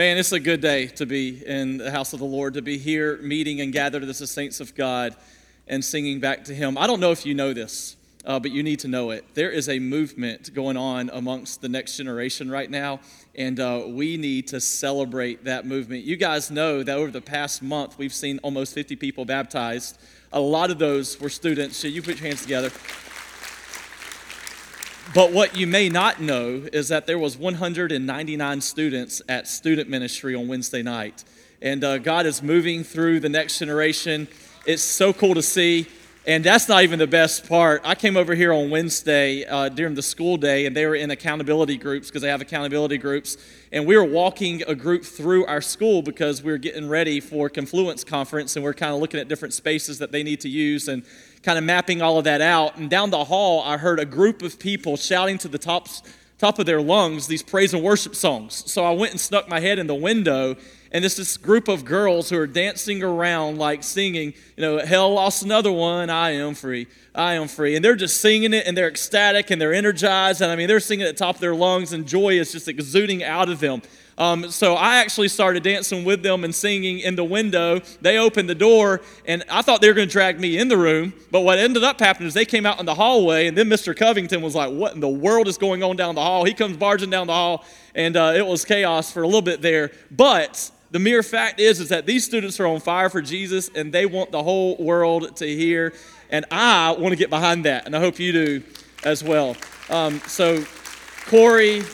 Man, it's a good day to be in the house of the Lord, to be here meeting and gathered as the saints of God and singing back to Him. I don't know if you know this, uh, but you need to know it. There is a movement going on amongst the next generation right now, and uh, we need to celebrate that movement. You guys know that over the past month, we've seen almost 50 people baptized. A lot of those were students. So you put your hands together. But what you may not know is that there was 199 students at student ministry on Wednesday night. And uh, God is moving through the next generation. It's so cool to see. And that's not even the best part. I came over here on Wednesday uh, during the school day, and they were in accountability groups because they have accountability groups. And we were walking a group through our school because we were getting ready for Confluence Conference, and we're kind of looking at different spaces that they need to use. And kind of mapping all of that out. And down the hall, I heard a group of people shouting to the tops, top of their lungs these praise and worship songs. So I went and stuck my head in the window, and there's this group of girls who are dancing around, like singing, you know, hell lost another one, I am free, I am free. And they're just singing it, and they're ecstatic, and they're energized. And I mean, they're singing at the top of their lungs, and joy is just exuding out of them. Um, so I actually started dancing with them and singing in the window. They opened the door, and I thought they were going to drag me in the room. But what ended up happening is they came out in the hallway, and then Mr. Covington was like, What in the world is going on down the hall? He comes barging down the hall, and uh, it was chaos for a little bit there. But the mere fact is, is that these students are on fire for Jesus, and they want the whole world to hear. And I want to get behind that, and I hope you do as well. Um, so, Corey,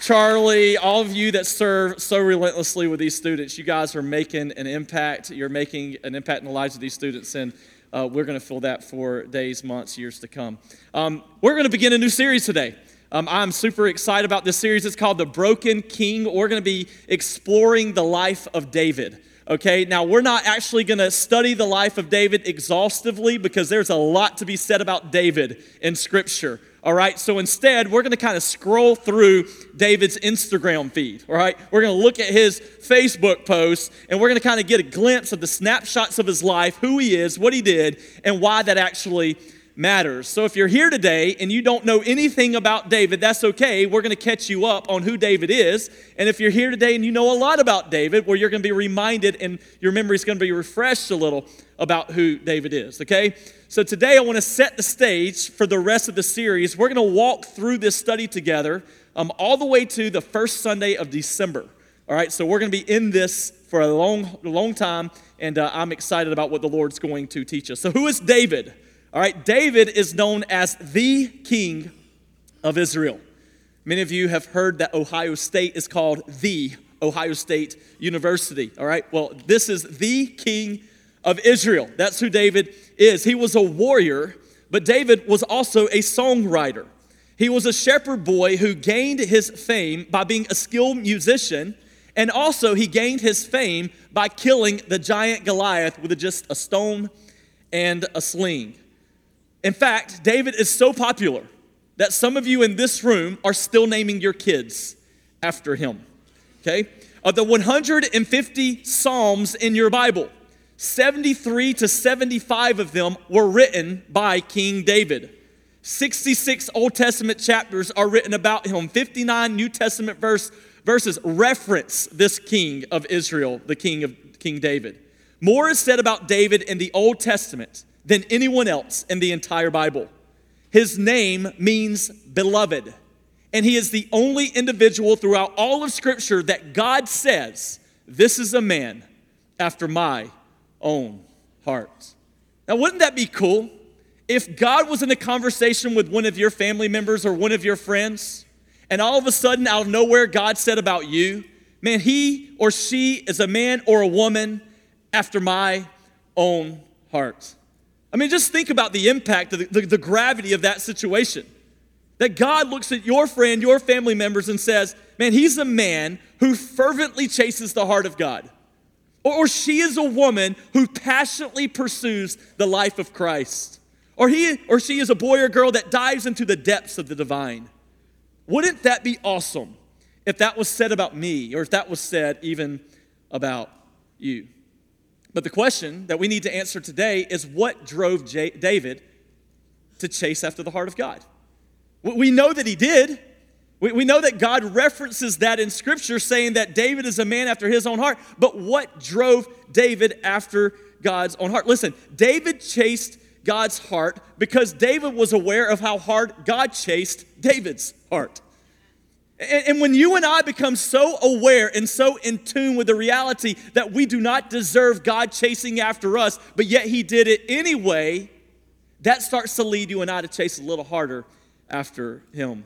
Charlie, all of you that serve so relentlessly with these students, you guys are making an impact. You're making an impact in the lives of these students, and uh, we're going to feel that for days, months, years to come. Um, we're going to begin a new series today. Um, I'm super excited about this series. It's called The Broken King. We're going to be exploring the life of David. Okay, now we're not actually going to study the life of David exhaustively because there's a lot to be said about David in Scripture. All right, so instead, we're going to kind of scroll through David's Instagram feed. All right, we're going to look at his Facebook posts and we're going to kind of get a glimpse of the snapshots of his life, who he is, what he did, and why that actually matters. So if you're here today and you don't know anything about David, that's okay. We're going to catch you up on who David is. And if you're here today and you know a lot about David, well, you're going to be reminded and your memory is going to be refreshed a little about who David is, okay? So today I want to set the stage for the rest of the series. We're going to walk through this study together um, all the way to the first Sunday of December. All right, so we're going to be in this for a long, long time, and uh, I'm excited about what the Lord's going to teach us. So, who is David? All right, David is known as the king of Israel. Many of you have heard that Ohio State is called the Ohio State University. All right, well, this is the king of Israel. That's who David is. He was a warrior, but David was also a songwriter. He was a shepherd boy who gained his fame by being a skilled musician, and also he gained his fame by killing the giant Goliath with just a stone and a sling. In fact, David is so popular that some of you in this room are still naming your kids after him. Okay? Of the 150 Psalms in your Bible, 73 to 75 of them were written by King David. 66 Old Testament chapters are written about him. 59 New Testament verse, verses reference this king of Israel, the king of King David. More is said about David in the Old Testament than anyone else in the entire Bible. His name means beloved, and he is the only individual throughout all of Scripture that God says, This is a man after my own heart. Now, wouldn't that be cool if God was in a conversation with one of your family members or one of your friends, and all of a sudden, out of nowhere, God said about you, Man, he or she is a man or a woman after my own heart. I mean, just think about the impact, the, the, the gravity of that situation. That God looks at your friend, your family members, and says, Man, he's a man who fervently chases the heart of God. Or, she is a woman who passionately pursues the life of Christ. Or he or she is a boy or girl that dives into the depths of the divine. Wouldn't that be awesome if that was said about me or if that was said even about you? But the question that we need to answer today is what drove J- David to chase after the heart of God? We know that he did. We, we know that God references that in Scripture, saying that David is a man after his own heart. But what drove David after God's own heart? Listen, David chased God's heart because David was aware of how hard God chased David's heart. And, when you and I become so aware and so in tune with the reality that we do not deserve God chasing after us, but yet He did it anyway, that starts to lead you and I to chase a little harder after Him.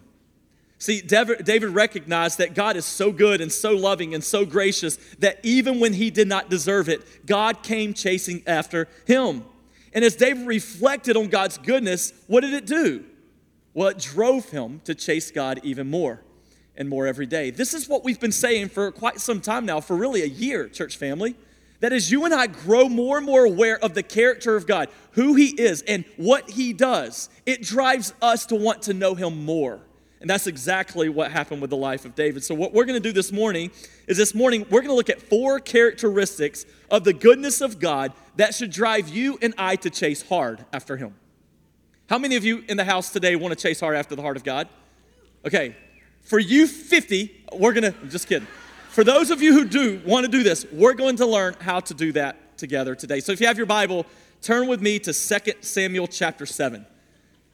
See, David recognized that God is so good and so loving and so gracious that even when he did not deserve it, God came chasing after him. And as David reflected on God's goodness, what did it do? Well, it drove him to chase God even more and more every day. This is what we've been saying for quite some time now, for really a year, church family. That as you and I grow more and more aware of the character of God, who He is, and what He does, it drives us to want to know Him more. And that's exactly what happened with the life of David. So, what we're going to do this morning is this morning, we're going to look at four characteristics of the goodness of God that should drive you and I to chase hard after Him. How many of you in the house today want to chase hard after the heart of God? Okay, for you 50, we're to, I'm just kidding. For those of you who do want to do this, we're going to learn how to do that together today. So, if you have your Bible, turn with me to 2 Samuel chapter 7.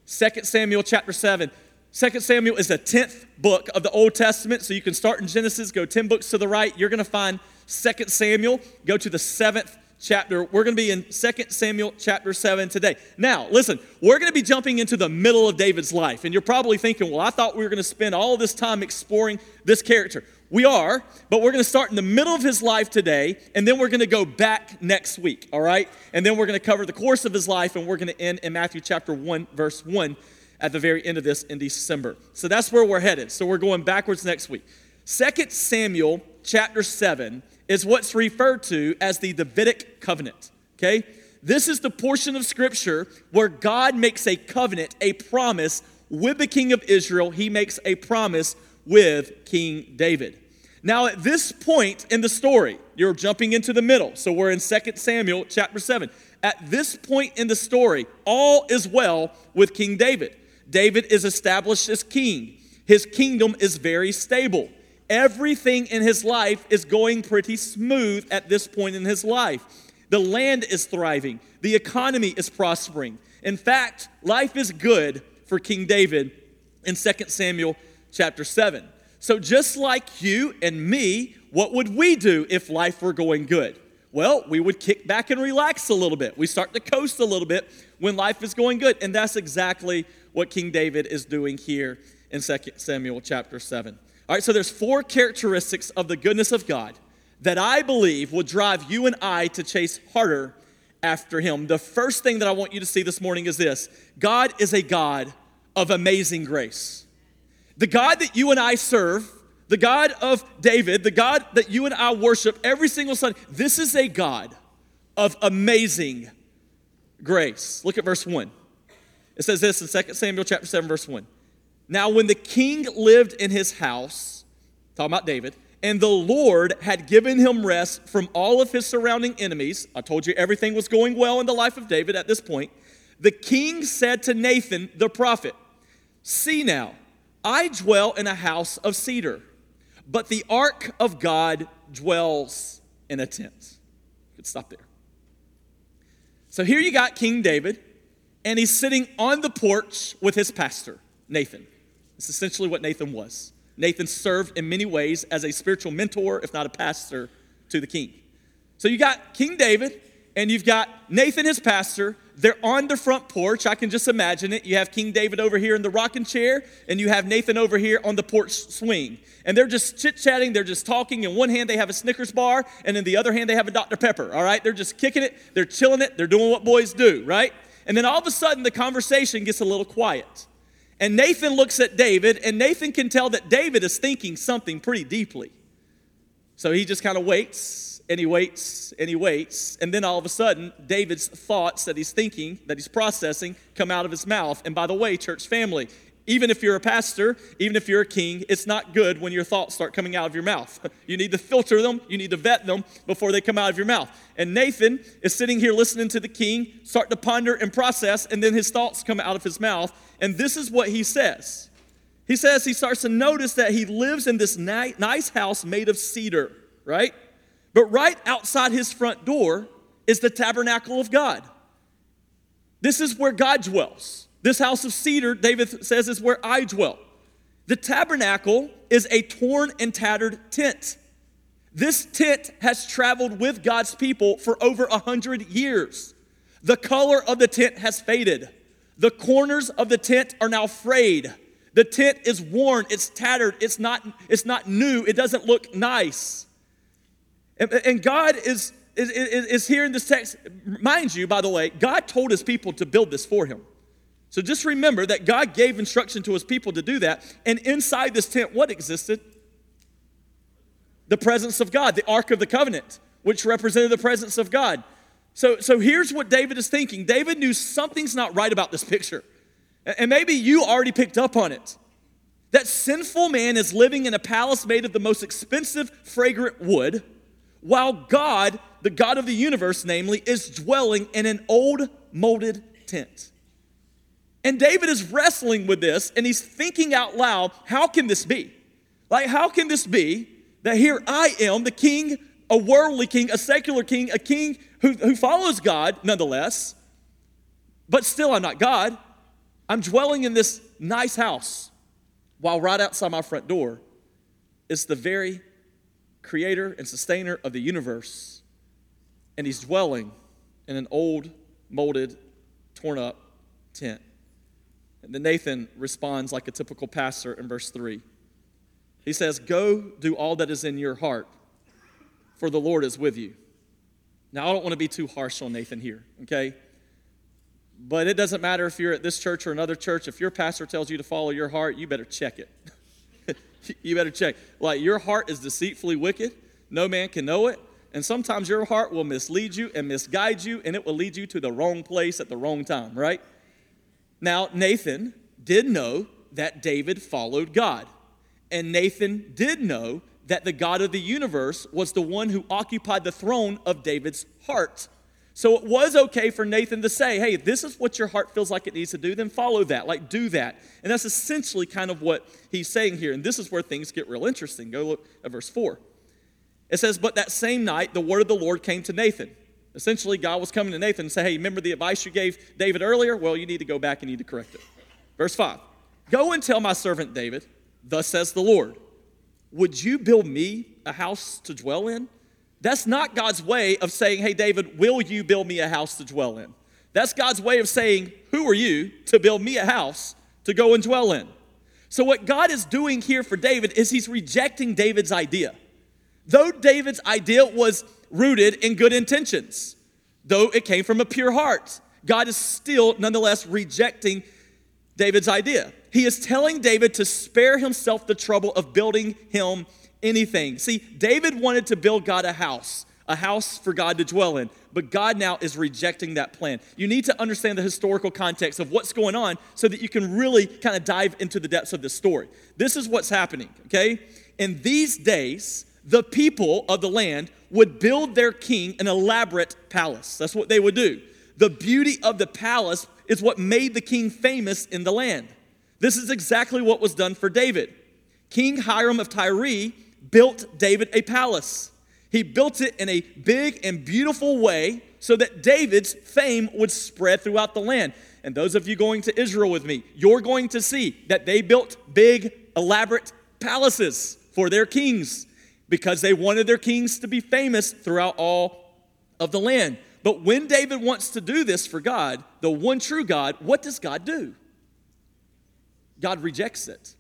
2 Samuel chapter 7. 2 Samuel is the 10th book of the Old Testament, so you can start in Genesis, go 10 books to the right. You're going to find 2 Samuel, go to the 7th chapter. We're going to be in 2 Samuel chapter 7 today. Now, listen, we're going to be jumping into the middle of David's life. And you're probably thinking, well, I thought we were going to spend all this time exploring this character. We are, but we're going to start in the middle of his life today, and then we're going to go back next week, all right? And then we're going to cover the course of his life, and we're going to end in Matthew chapter 1, verse 1 at the very end of this in December. So that's where we're headed. So we're going backwards next week. Second Samuel chapter 7 is what's referred to as the Davidic covenant. Okay? This is the portion of scripture where God makes a covenant, a promise with the king of Israel. He makes a promise with King David. Now, at this point in the story, you're jumping into the middle. So we're in 2 Samuel chapter 7. At this point in the story, all is well with King David. David is established as king. His kingdom is very stable. Everything in his life is going pretty smooth at this point in his life. The land is thriving, the economy is prospering. In fact, life is good for King David in 2 Samuel chapter 7. So, just like you and me, what would we do if life were going good? Well, we would kick back and relax a little bit. We start to coast a little bit when life is going good. And that's exactly what King David is doing here in 2 Samuel chapter 7. All right, so there's four characteristics of the goodness of God that I believe will drive you and I to chase harder after him. The first thing that I want you to see this morning is this God is a God of amazing grace. The God that you and I serve, the God of David, the God that you and I worship every single Sunday, this is a God of amazing grace. Look at verse 1. It says this in 2 Samuel chapter 7, verse 1. Now, when the king lived in his house, talking about David, and the Lord had given him rest from all of his surrounding enemies, I told you everything was going well in the life of David at this point. The king said to Nathan the prophet, See now, I dwell in a house of cedar, but the ark of God dwells in a tent. Could stop there. So here you got King David and he's sitting on the porch with his pastor, Nathan. It's essentially what Nathan was. Nathan served in many ways as a spiritual mentor, if not a pastor, to the king. So you got King David, and you've got Nathan, his pastor. They're on the front porch. I can just imagine it. You have King David over here in the rocking chair, and you have Nathan over here on the porch swing. And they're just chit chatting, they're just talking. In one hand, they have a Snickers bar, and in the other hand, they have a Dr. Pepper. All right? They're just kicking it, they're chilling it, they're doing what boys do, right? And then all of a sudden, the conversation gets a little quiet. And Nathan looks at David, and Nathan can tell that David is thinking something pretty deeply. So he just kind of waits, and he waits, and he waits. And then all of a sudden, David's thoughts that he's thinking, that he's processing, come out of his mouth. And by the way, church family, even if you're a pastor, even if you're a king, it's not good when your thoughts start coming out of your mouth. You need to filter them, you need to vet them before they come out of your mouth. And Nathan is sitting here listening to the king, start to ponder and process, and then his thoughts come out of his mouth. And this is what he says he says he starts to notice that he lives in this nice house made of cedar, right? But right outside his front door is the tabernacle of God. This is where God dwells. This house of cedar, David says, is where I dwell. The tabernacle is a torn and tattered tent. This tent has traveled with God's people for over a hundred years. The color of the tent has faded. The corners of the tent are now frayed. The tent is worn, it's tattered, it's not, it's not new, it doesn't look nice. And, and God is, is, is here in this text. Mind you, by the way, God told his people to build this for him. So just remember that God gave instruction to his people to do that. And inside this tent, what existed? The presence of God, the Ark of the Covenant, which represented the presence of God. So, so here's what David is thinking David knew something's not right about this picture. And maybe you already picked up on it. That sinful man is living in a palace made of the most expensive, fragrant wood, while God, the God of the universe, namely, is dwelling in an old, molded tent. And David is wrestling with this and he's thinking out loud, how can this be? Like, how can this be that here I am, the king, a worldly king, a secular king, a king who, who follows God nonetheless, but still I'm not God. I'm dwelling in this nice house while right outside my front door is the very creator and sustainer of the universe. And he's dwelling in an old, molded, torn up tent. And then Nathan responds like a typical pastor in verse 3. He says, Go do all that is in your heart, for the Lord is with you. Now, I don't want to be too harsh on Nathan here, okay? But it doesn't matter if you're at this church or another church. If your pastor tells you to follow your heart, you better check it. you better check. Like, your heart is deceitfully wicked. No man can know it. And sometimes your heart will mislead you and misguide you, and it will lead you to the wrong place at the wrong time, right? Now, Nathan did know that David followed God. And Nathan did know that the God of the universe was the one who occupied the throne of David's heart. So it was okay for Nathan to say, hey, this is what your heart feels like it needs to do, then follow that, like do that. And that's essentially kind of what he's saying here. And this is where things get real interesting. Go look at verse 4. It says, But that same night, the word of the Lord came to Nathan. Essentially, God was coming to Nathan and say, Hey, remember the advice you gave David earlier? Well, you need to go back and you need to correct it. Verse 5 Go and tell my servant David, Thus says the Lord, Would you build me a house to dwell in? That's not God's way of saying, Hey, David, will you build me a house to dwell in? That's God's way of saying, Who are you to build me a house to go and dwell in? So, what God is doing here for David is he's rejecting David's idea. Though David's idea was rooted in good intentions, though it came from a pure heart, God is still nonetheless rejecting David's idea. He is telling David to spare himself the trouble of building him anything. See, David wanted to build God a house, a house for God to dwell in, but God now is rejecting that plan. You need to understand the historical context of what's going on so that you can really kind of dive into the depths of the story. This is what's happening, okay? In these days, the people of the land would build their king an elaborate palace. That's what they would do. The beauty of the palace is what made the king famous in the land. This is exactly what was done for David. King Hiram of Tyre built David a palace. He built it in a big and beautiful way so that David's fame would spread throughout the land. And those of you going to Israel with me, you're going to see that they built big, elaborate palaces for their kings because they wanted their kings to be famous throughout all of the land. But when David wants to do this for God, the one true God, what does God do? God rejects it.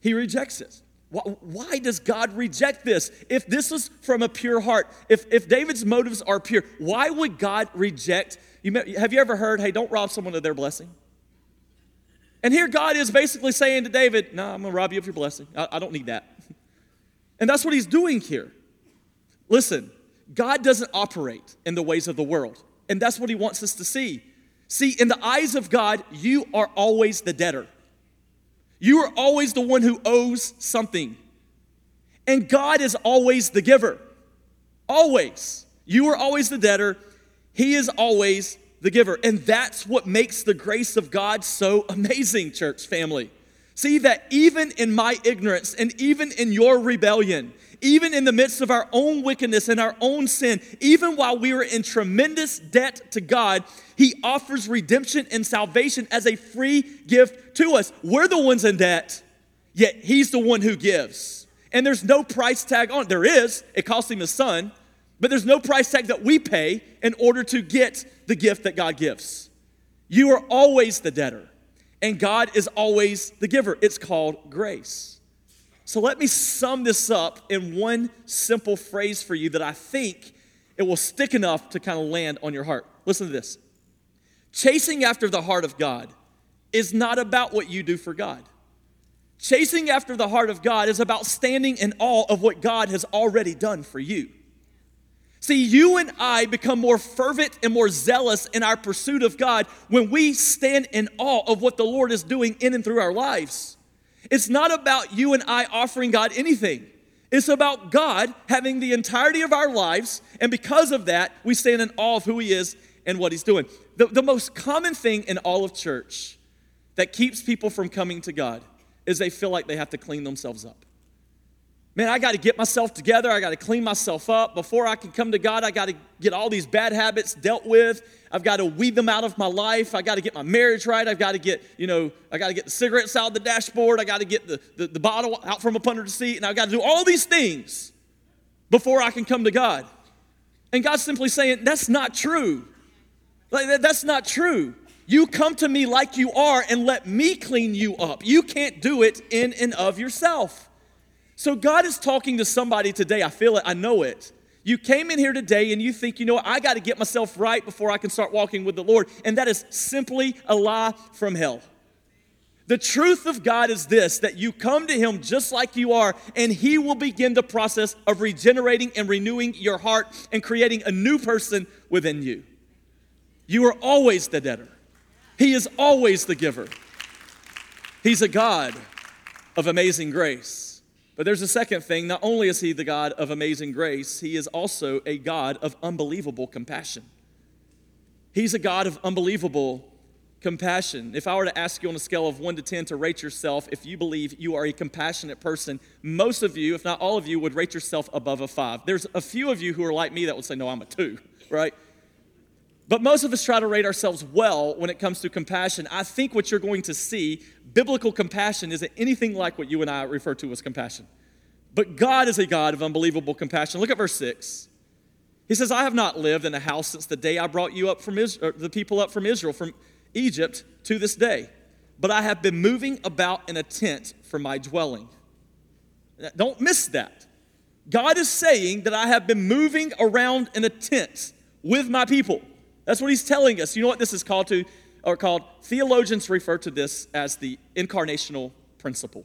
He rejects it. Why does God reject this? If this is from a pure heart, if, if David's motives are pure, why would God reject? You, have you ever heard, hey, don't rob someone of their blessing? And here God is basically saying to David, no, I'm going to rob you of your blessing. I, I don't need that. And that's what he's doing here. Listen, God doesn't operate in the ways of the world. And that's what he wants us to see. See, in the eyes of God, you are always the debtor. You are always the one who owes something. And God is always the giver. Always. You are always the debtor. He is always the giver. And that's what makes the grace of God so amazing, church family. See that even in my ignorance and even in your rebellion, even in the midst of our own wickedness and our own sin, even while we were in tremendous debt to God, He offers redemption and salvation as a free gift to us. We're the ones in debt, yet He's the one who gives. And there's no price tag on it. There is, it cost Him His Son, but there's no price tag that we pay in order to get the gift that God gives. You are always the debtor, and God is always the giver. It's called grace. So let me sum this up in one simple phrase for you that I think it will stick enough to kind of land on your heart. Listen to this Chasing after the heart of God is not about what you do for God. Chasing after the heart of God is about standing in awe of what God has already done for you. See, you and I become more fervent and more zealous in our pursuit of God when we stand in awe of what the Lord is doing in and through our lives. It's not about you and I offering God anything. It's about God having the entirety of our lives, and because of that, we stand in awe of who He is and what He's doing. The, the most common thing in all of church that keeps people from coming to God is they feel like they have to clean themselves up. Man, I got to get myself together. I got to clean myself up. Before I can come to God, I got to get all these bad habits dealt with. I've got to weed them out of my life. I got to get my marriage right. I've got to get, you know, I got to get the cigarettes out of the dashboard. I got to get the, the, the bottle out from up under the seat. And I've got to do all these things before I can come to God. And God's simply saying, that's not true. Like, that's not true. You come to me like you are and let me clean you up. You can't do it in and of yourself. So God is talking to somebody today. I feel it, I know it. You came in here today and you think, you know, what, I got to get myself right before I can start walking with the Lord. And that is simply a lie from hell. The truth of God is this that you come to Him just like you are, and He will begin the process of regenerating and renewing your heart and creating a new person within you. You are always the debtor, He is always the giver. He's a God of amazing grace. But there's a second thing. Not only is he the God of amazing grace, he is also a God of unbelievable compassion. He's a God of unbelievable compassion. If I were to ask you on a scale of 1 to 10 to rate yourself, if you believe you are a compassionate person, most of you, if not all of you, would rate yourself above a 5. There's a few of you who are like me that would say, no, I'm a 2, right? But most of us try to rate ourselves well when it comes to compassion. I think what you're going to see, biblical compassion, isn't anything like what you and I refer to as compassion. But God is a God of unbelievable compassion. Look at verse 6. He says, I have not lived in a house since the day I brought you up from Israel, the people up from Israel, from Egypt to this day. But I have been moving about in a tent for my dwelling. Don't miss that. God is saying that I have been moving around in a tent with my people. That's what he's telling us. You know what this is called to, or called? Theologians refer to this as the incarnational principle.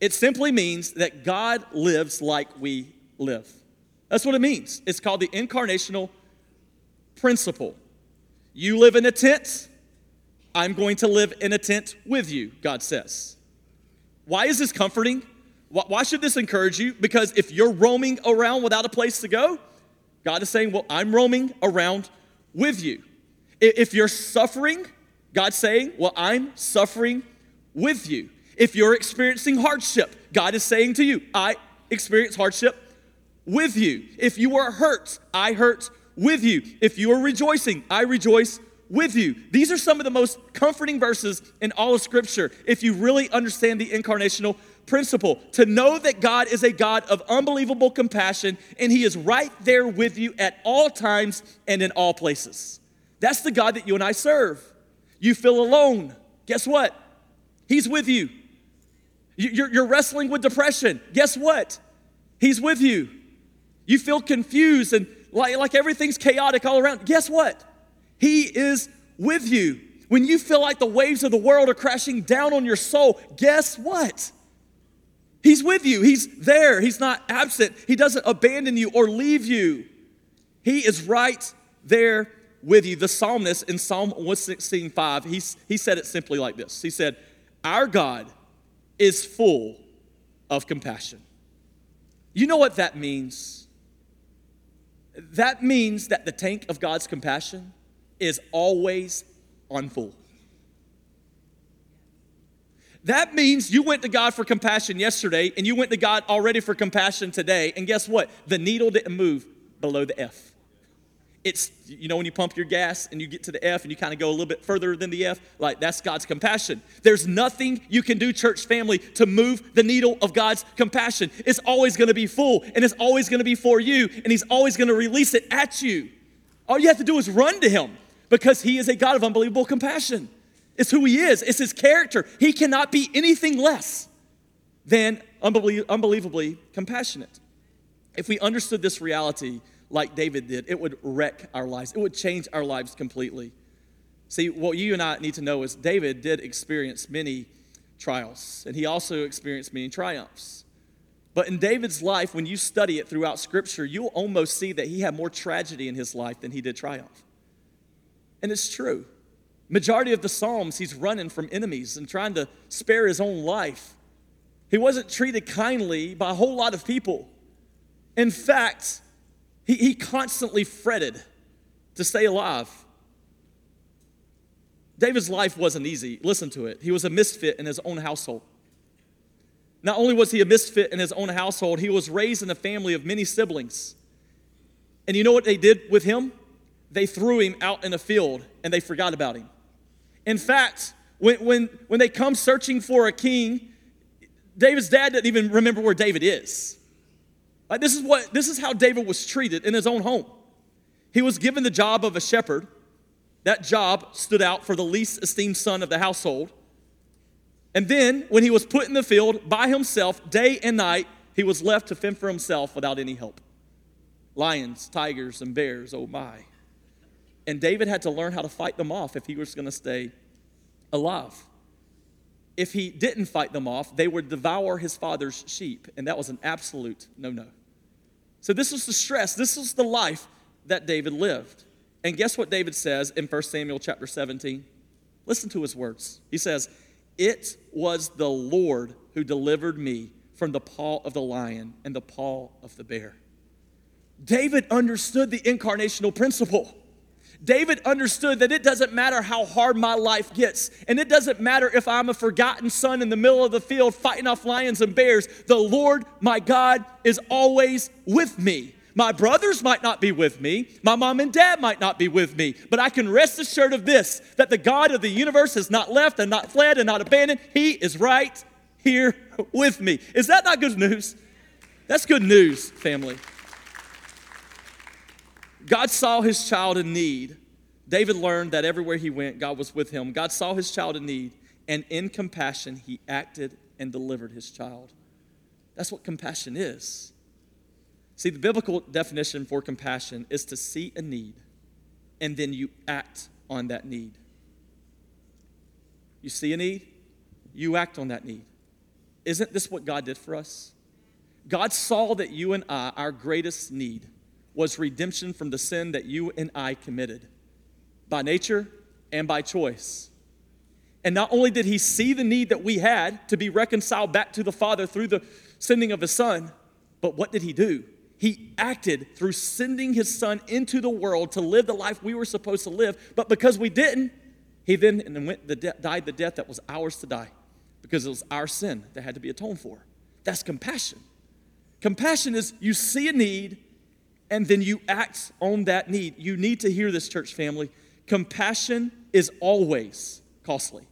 It simply means that God lives like we live. That's what it means. It's called the incarnational principle. You live in a tent, I'm going to live in a tent with you, God says. Why is this comforting? Why should this encourage you? Because if you're roaming around without a place to go, God is saying, Well, I'm roaming around with you. If you're suffering, God's saying, Well, I'm suffering with you. If you're experiencing hardship, God is saying to you, I experience hardship with you. If you are hurt, I hurt with you. If you are rejoicing, I rejoice with you. These are some of the most comforting verses in all of Scripture if you really understand the incarnational principle. To know that God is a God of unbelievable compassion and He is right there with you at all times and in all places. That's the God that you and I serve. You feel alone. Guess what? He's with you. You're, wrestling with depression. Guess what? He's with you. You feel confused and like, like everything's chaotic all around. Guess what? He is with you. When you feel like the waves of the world are crashing down on your soul, guess what? He's with you. He's there. He's not absent. He doesn't abandon you or leave you. He is right there with you. The psalmist in Psalm 116, 5, he, he said it simply like this He said, Our God is full of compassion. You know what that means? That means that the tank of God's compassion is always on full. That means you went to God for compassion yesterday and you went to God already for compassion today. And guess what? The needle didn't move below the F. It's, you know, when you pump your gas and you get to the F and you kind of go a little bit further than the F, like that's God's compassion. There's nothing you can do, church family, to move the needle of God's compassion. It's always going to be full and it's always going to be for you and He's always going to release it at you. All you have to do is run to Him because He is a God of unbelievable compassion. It's who He is, it's His character. He cannot be anything less than unbelievably compassionate. If we understood this reality, like David did, it would wreck our lives. It would change our lives completely. See, what you and I need to know is David did experience many trials, and he also experienced many triumphs. But in David's life, when you study it throughout Scripture, you'll almost see that he had more tragedy in his life than he did triumph. And it's true. Majority of the Psalms, he's running from enemies and trying to spare his own life. He wasn't treated kindly by a whole lot of people. In fact, he, he constantly fretted to stay alive. David's life wasn't easy. Listen to it. He was a misfit in his own household. Not only was he a misfit in his own household, he was raised in a family of many siblings. And you know what they did with him? They threw him out in a field and they forgot about him. In fact, when, when, when they come searching for a king, David's dad doesn't even remember where David is. Like this is what this is how David was treated in his own home. He was given the job of a shepherd. That job stood out for the least esteemed son of the household. And then, when he was put in the field by himself day and night, he was left to fend for himself without any help. Lions, tigers, and bears, oh my. And David had to learn how to fight them off if he was going to stay alive. If he didn't fight them off, they would devour his father's sheep, and that was an absolute no no. So, this was the stress, this was the life that David lived. And guess what David says in 1 Samuel chapter 17? Listen to his words. He says, It was the Lord who delivered me from the paw of the lion and the paw of the bear. David understood the incarnational principle. David understood that it doesn't matter how hard my life gets, and it doesn't matter if I'm a forgotten son in the middle of the field fighting off lions and bears, the Lord my God is always with me. My brothers might not be with me, my mom and dad might not be with me, but I can rest assured of this that the God of the universe has not left and not fled and not abandoned. He is right here with me. Is that not good news? That's good news, family. God saw his child in need. David learned that everywhere he went, God was with him. God saw his child in need, and in compassion, he acted and delivered his child. That's what compassion is. See, the biblical definition for compassion is to see a need and then you act on that need. You see a need, you act on that need. Isn't this what God did for us? God saw that you and I, our greatest need, was redemption from the sin that you and I committed by nature and by choice. And not only did he see the need that we had to be reconciled back to the Father through the sending of his Son, but what did he do? He acted through sending his Son into the world to live the life we were supposed to live, but because we didn't, he then and went the de- died the death that was ours to die because it was our sin that had to be atoned for. That's compassion. Compassion is you see a need and then you act on that need. You need to hear this, church family. Compassion is always costly.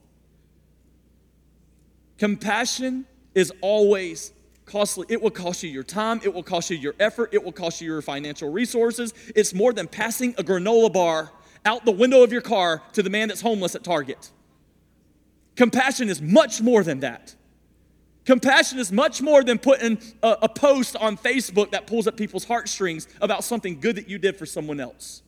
Compassion is always costly. It will cost you your time, it will cost you your effort, it will cost you your financial resources. It's more than passing a granola bar out the window of your car to the man that's homeless at Target. Compassion is much more than that. Compassion is much more than putting a, a, post on Facebook that pulls at people's heartstrings about something good that you did for someone else.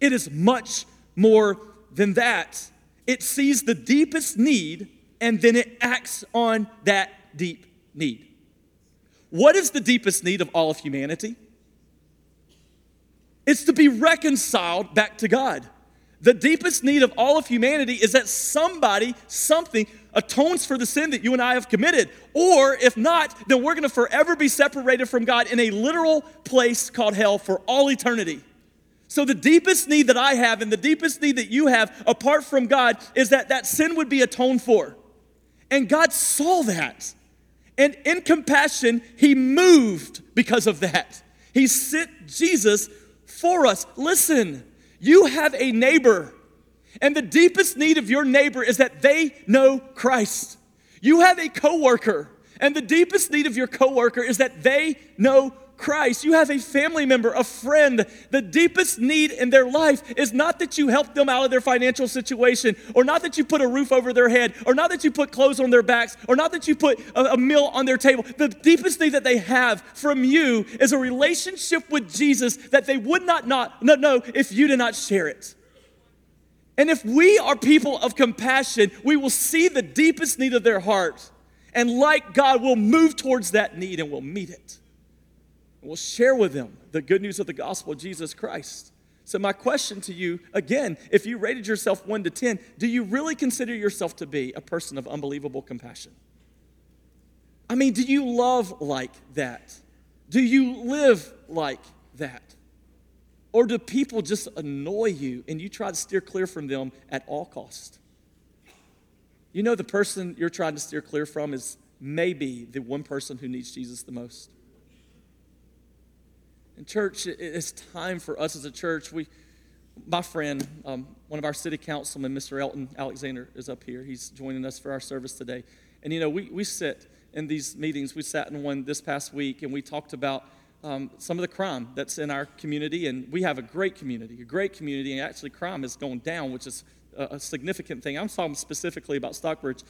It is much more than that. It sees the deepest need and then it acts on that deep need. What is the deepest need of all of humanity? It's to be reconciled back to God. The deepest need of all of humanity is that somebody, something, atones for the sin that you and I have committed. Or if not, then we're going to forever be separated from God in a literal place called hell for all eternity. So, the deepest need that I have and the deepest need that you have apart from God is that that sin would be atoned for. And God saw that. And in compassion, He moved because of that. He sent Jesus for us. Listen, you have a neighbor, and the deepest need of your neighbor is that they know Christ. You have a coworker, and the deepest need of your coworker is that they know Christ. You have a family member, a friend. The deepest need in their life is not that you help them out of their financial situation, or not that you put a roof over their head, or not that you put clothes on their backs, or not that you put a, a meal on their table. The deepest need that they have from you is a relationship with Jesus that they would not, not, know if you did not share it. And if we are people of compassion, we will see the deepest need of their heart. And like God, we'll move towards that need and we'll meet it. And we'll share with them the good news of the gospel of Jesus Christ. So, my question to you again, if you rated yourself one to 10, do you really consider yourself to be a person of unbelievable compassion? I mean, do you love like that? Do you live like that? Or do people just annoy you and you try to steer clear from them at all cost? You know, the person you're trying to steer clear from is maybe the one person who needs Jesus the most. And church, it's time for us as a church. We, my friend, um, one of our city councilmen, Mr. Elton Alexander, is up here. He's joining us for our service today. And you know, we, we sit in these meetings. We sat in one this past week, and we talked about um, some of the crime that's in our community. And we have a great community, a great community. And actually, crime has gone down, which is a, a significant thing. I'm talking specifically about Stockbridge.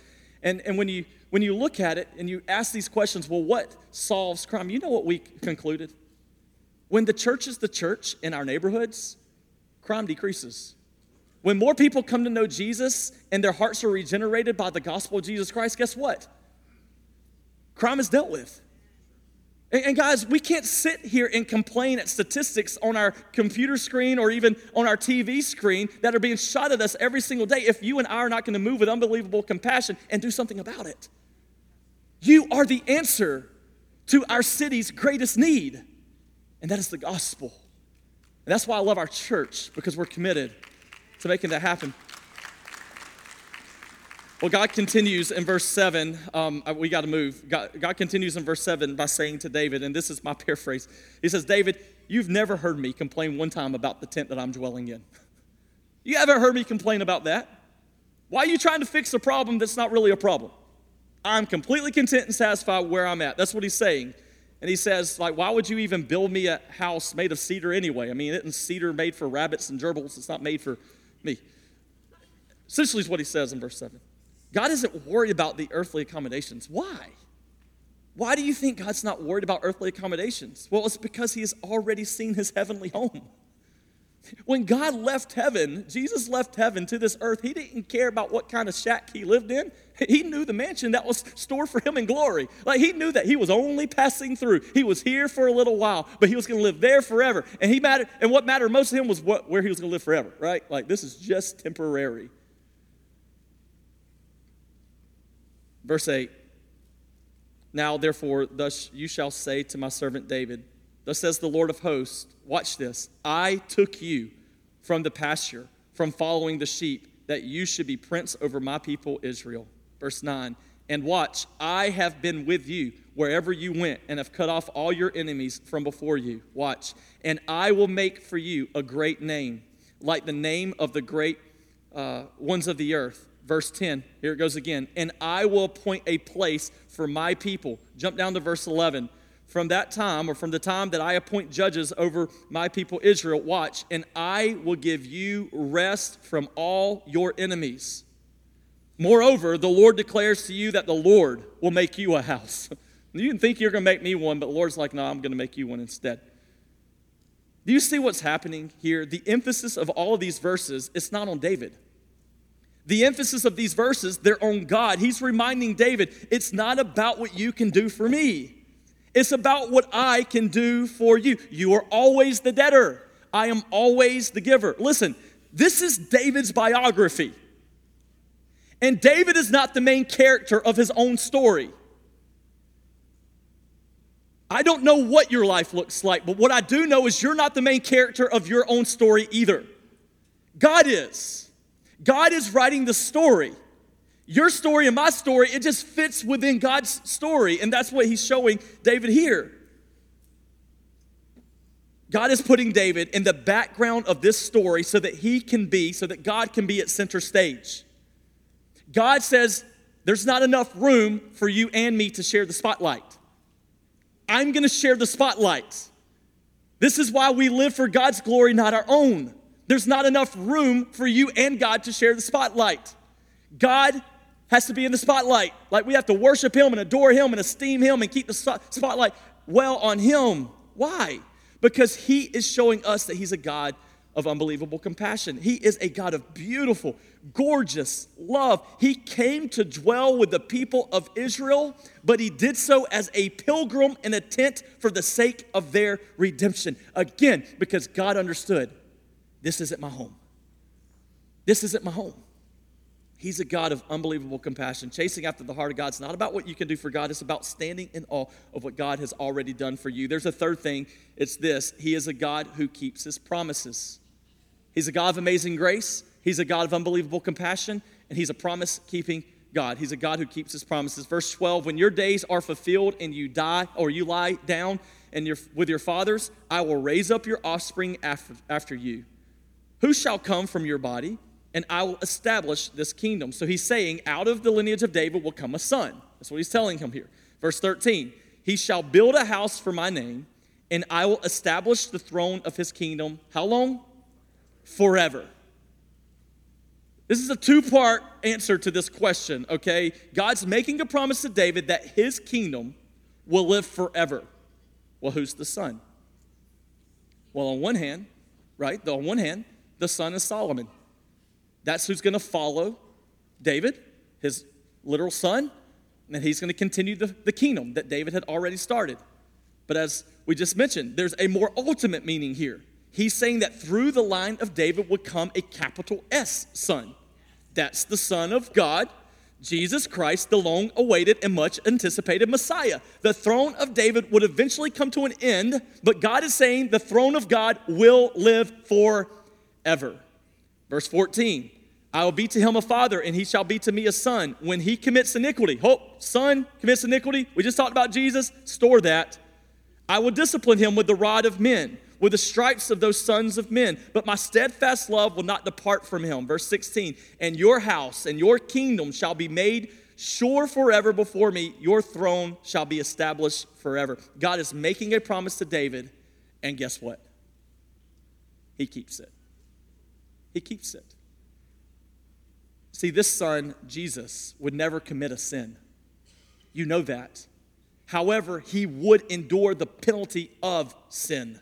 And, and when, you, when you look at it and you ask these questions, well, what solves crime? You know what we concluded? When the church is the church in our neighborhoods, crime decreases. When more people come to know Jesus and their hearts are regenerated by the gospel of Jesus Christ, guess what? Crime is dealt with. And, guys, we can't sit here and complain at statistics on our computer screen or even on our TV screen that are being shot at us every single day if you and I are not going to move with unbelievable compassion and do something about it. You are the answer to our city's greatest need and that is the gospel. And that's why I love our church, because we're committed to making that happen. Well, God continues in verse 7. Um, we got to move. God, God continues in verse 7 by saying to David, and this is my paraphrase He says, David, you've never heard me complain one time about the tent that I'm dwelling in. You haven't heard me complain about that. Why are you trying to fix a problem that's not really a problem? I'm completely content and satisfied where I'm at. That's what he's saying. And he says, like, why would you even build me a house made of cedar anyway? I mean, isn't cedar made for rabbits and gerbils? It's not made for me. Essentially, is what he says in verse 7. God isn't worried about the earthly accommodations. Why? Why do you think God's not worried about earthly accommodations? Well, it's because he has already seen his heavenly home. When God left heaven, Jesus left heaven to this earth, he didn't care about what kind of shack he lived in. He knew the mansion that was stored for him in glory. Like he knew that he was only passing through. He was here for a little while, but he was going to live there forever. And he mattered and what mattered most to him was what, where he was going to live forever, right? Like this is just temporary. Verse 8. Now therefore thus you shall say to my servant David, Thus says the Lord of hosts, watch this. I took you from the pasture, from following the sheep, that you should be prince over my people Israel. Verse 9. And watch, I have been with you wherever you went and have cut off all your enemies from before you. Watch. And I will make for you a great name, like the name of the great uh, ones of the earth. Verse 10, here it goes again. And I will appoint a place for my people. Jump down to verse 11 from that time, or from the time that I appoint judges over my people Israel, watch, and I will give you rest from all your enemies. Moreover, the Lord declares to you that the Lord will make you a house. you can think you're going to make me one, but the Lord's like, no, I'm going to make you one instead. Do you see what's happening here? The emphasis of all of these verses, it's not on David. The emphasis of these verses, they're on God. He's reminding David, it's not about what you can do for me. It's about what I can do for you. You are always the debtor, I am always the giver. Listen, this is David's biography. And David is not the main character of his own story. I don't know what your life looks like, but what I do know is you're not the main character of your own story either. God is. God is writing the story. Your story and my story, it just fits within God's story. And that's what he's showing David here. God is putting David in the background of this story so that he can be, so that God can be at center stage. God says, There's not enough room for you and me to share the spotlight. I'm gonna share the spotlight. This is why we live for God's glory, not our own. There's not enough room for you and God to share the spotlight. God has to be in the spotlight. Like we have to worship Him and adore Him and esteem Him and keep the spotlight well on Him. Why? Because He is showing us that He's a God of unbelievable compassion. He is a God of beautiful, gorgeous love. He came to dwell with the people of Israel, but he did so as a pilgrim in a tent for the sake of their redemption. Again, because God understood this isn't my home. This isn't my home. He's a God of unbelievable compassion. Chasing after the heart of God is not about what you can do for God, it's about standing in awe of what God has already done for you. There's a third thing it's this He is a God who keeps His promises. He's a God of amazing grace, He's a God of unbelievable compassion, and He's a promise keeping God. He's a God who keeps His promises. Verse 12 When your days are fulfilled and you die, or you lie down and you're with your fathers, I will raise up your offspring after, after you. Who shall come from your body? and I will establish this kingdom. So he's saying, out of the lineage of David will come a son. That's what he's telling him here. Verse 13, he shall build a house for my name, and I will establish the throne of his kingdom. How long? Forever. This is a two part answer to this question, okay? God's making a promise to David that his kingdom will live forever. Well, who's the son? Well, on one hand, right? On one hand, the son is Solomon. That's who's going to follow David, his literal son, and he's going to continue the, the kingdom that David had already started. But as we just mentioned, there's a more ultimate meaning here. He's saying that through the line of David would come a capital S son. That's the Son of God, Jesus Christ, the long awaited and much anticipated Messiah. The throne of David would eventually come to an end, but God is saying the throne of God will live forever. Verse 14 I will be to him a father, and he shall be to me a son. When he commits iniquity, hope, son commits iniquity. We just talked about Jesus. Store that. I will discipline him with the rod of men, with the stripes of those sons of men. But my steadfast love will not depart from him. Verse 16 And your house and your kingdom shall be made sure forever before me. Your throne shall be established forever. God is making a promise to David, and guess what? He keeps it. He keeps it. See, this son, Jesus, would never commit a sin. You know that. However, he would endure the penalty of sin.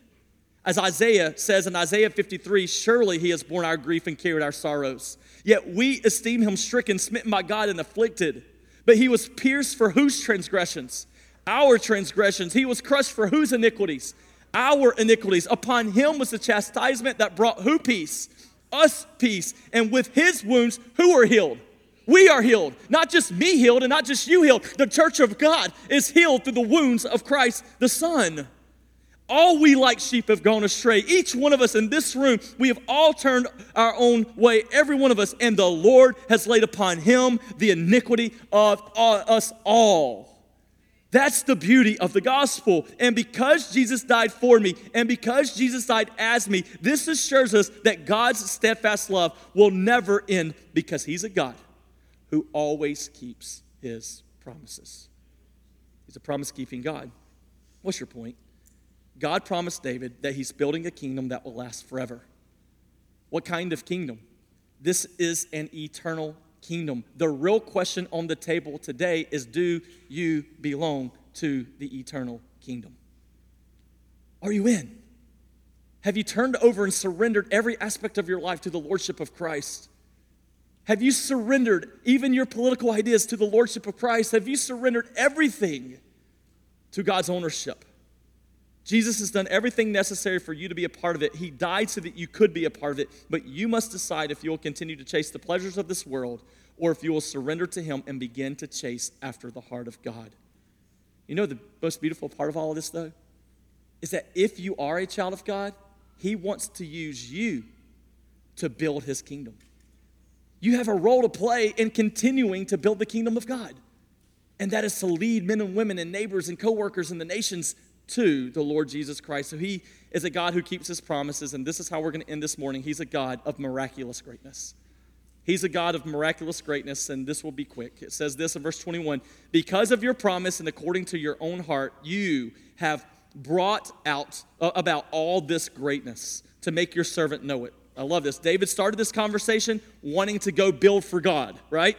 As Isaiah says in Isaiah 53, surely he has borne our grief and carried our sorrows. Yet we esteem him stricken, smitten by God, and afflicted. But he was pierced for whose transgressions? Our transgressions. He was crushed for whose iniquities? Our iniquities. Upon him was the chastisement that brought who peace? Us peace. And with his wounds, who are healed? We are healed. Not just me healed and not just you healed. The church of God is healed through the wounds of Christ the Son. All we like sheep have gone astray. Each one of us in this room, we have all turned our own way, every one of us, and the Lord has laid upon him the iniquity of uh, us all. That's the beauty of the gospel. And because Jesus died for me, and because Jesus died as me, this assures us that God's steadfast love will never end because He's a God who always keeps His promises. He's a promise keeping God. What's your point? God promised David that He's building a kingdom that will last forever. What kind of kingdom? This is an eternal kingdom. The real question on the table today is do you belong to the eternal kingdom? Are you in? Have you turned over and surrendered every aspect of your life to the lordship of Christ? Have you surrendered even your political ideas to the lordship of Christ? Have you surrendered everything to God's ownership? Jesus has done everything necessary for you to be a part of it. He died so that you could be a part of it, but you must decide if you will continue to chase the pleasures of this world or if you will surrender to Him and begin to chase after the heart of God. You know the most beautiful part of all of this, though? Is that if you are a child of God, He wants to use you to build His kingdom. You have a role to play in continuing to build the kingdom of God. And that is to lead men and women and neighbors and coworkers and the nations to the Lord Jesus Christ. So he is a God who keeps his promises. And this is how we're going to end this morning. He's a God of miraculous greatness. He's a God of miraculous greatness, and this will be quick. It says this in verse 21 Because of your promise and according to your own heart, you have brought out uh, about all this greatness to make your servant know it. I love this. David started this conversation wanting to go build for God, right?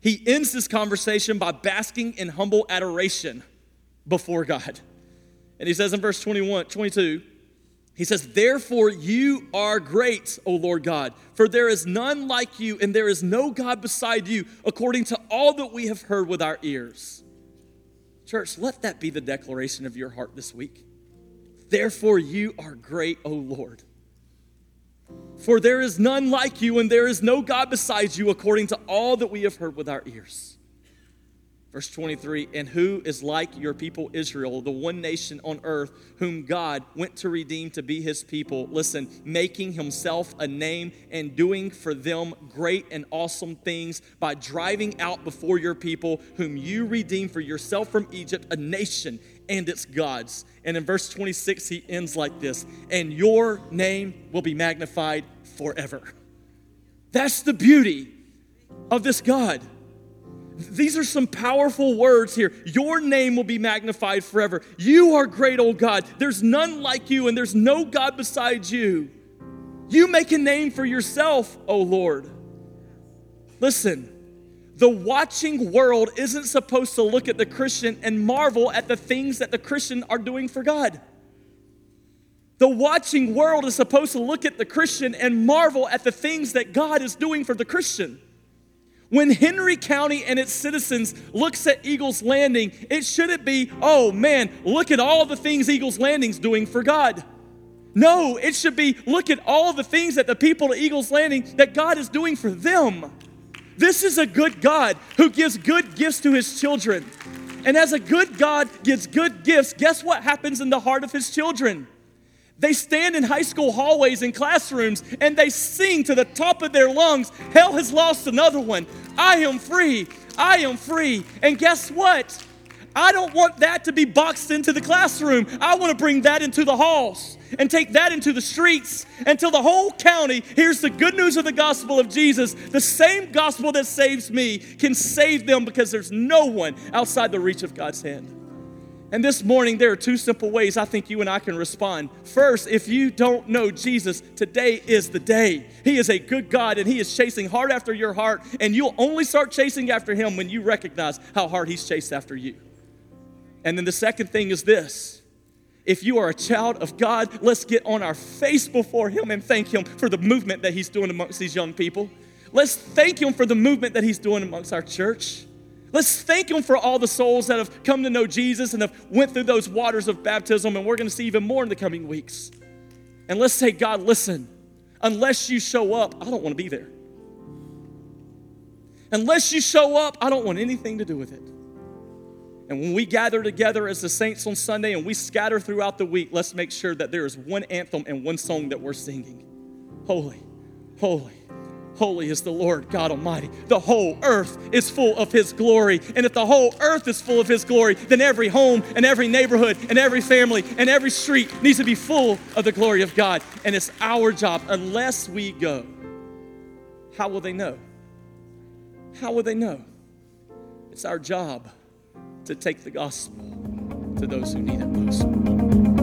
He ends this conversation by basking in humble adoration before God. And he says in verse 21, 22, he says, Therefore you are great, O Lord God, for there is none like you, and there is no God beside you, according to all that we have heard with our ears. Church, let that be the declaration of your heart this week. Therefore you are great, O Lord. For there is none like you, and there is no God besides you, according to all that we have heard with our ears. Verse 23 And who is like your people Israel, the one nation on earth whom God went to redeem to be his people? Listen, making himself a name and doing for them great and awesome things by driving out before your people, whom you redeemed for yourself from Egypt, a nation and its gods. And in verse 26, he ends like this And your name will be magnified forever. That's the beauty of this God. These are some powerful words here. Your name will be magnified forever. You are great, old God. There's none like you, and there's no God besides you. You make a name for yourself, O Lord. Listen, the watching world isn't supposed to look at the Christian and marvel at the things that the Christian are doing for God. The watching world is supposed to look at the Christian and marvel at the things that God is doing for the Christian. When Henry County and its citizens looks at Eagles Landing, it shouldn't be, oh man, look at all the things Eagles Landing's doing for God. No, it should be, look at all the things that the people at Eagles Landing that God is doing for them. This is a good God who gives good gifts to his children. And as a good God gives good gifts, guess what happens in the heart of his children? They stand in high school hallways and classrooms and they sing to the top of their lungs, Hell has lost another one. I am free. I am free. And guess what? I don't want that to be boxed into the classroom. I want to bring that into the halls and take that into the streets until the whole county hears the good news of the gospel of Jesus. The same gospel that saves me can save them because there's no one outside the reach of God's hand. And this morning, there are two simple ways I think you and I can respond. First, if you don't know Jesus, today is the day. He is a good God and He is chasing hard after your heart, and you'll only start chasing after Him when you recognize how hard He's chased after you. And then the second thing is this if you are a child of God, let's get on our face before Him and thank Him for the movement that He's doing amongst these young people. Let's thank Him for the movement that He's doing amongst our church. Let's thank him for all the souls that have come to know Jesus and have went through those waters of baptism and we're going to see even more in the coming weeks. And let's say, God, listen, unless you show up, I don't want to be there. Unless you show up, I don't want anything to do with it. And when we gather together as the saints on Sunday and we scatter throughout the week, let's make sure that there is one anthem and one song that we're singing. Holy, holy, Holy is the Lord God Almighty. The whole earth is full of His glory. And if the whole earth is full of His glory, then every home and every neighborhood and every family and every street needs to be full of the glory of God. And it's our job, unless we go. How will they know? How will they know? It's our job to take the gospel to those who need it most.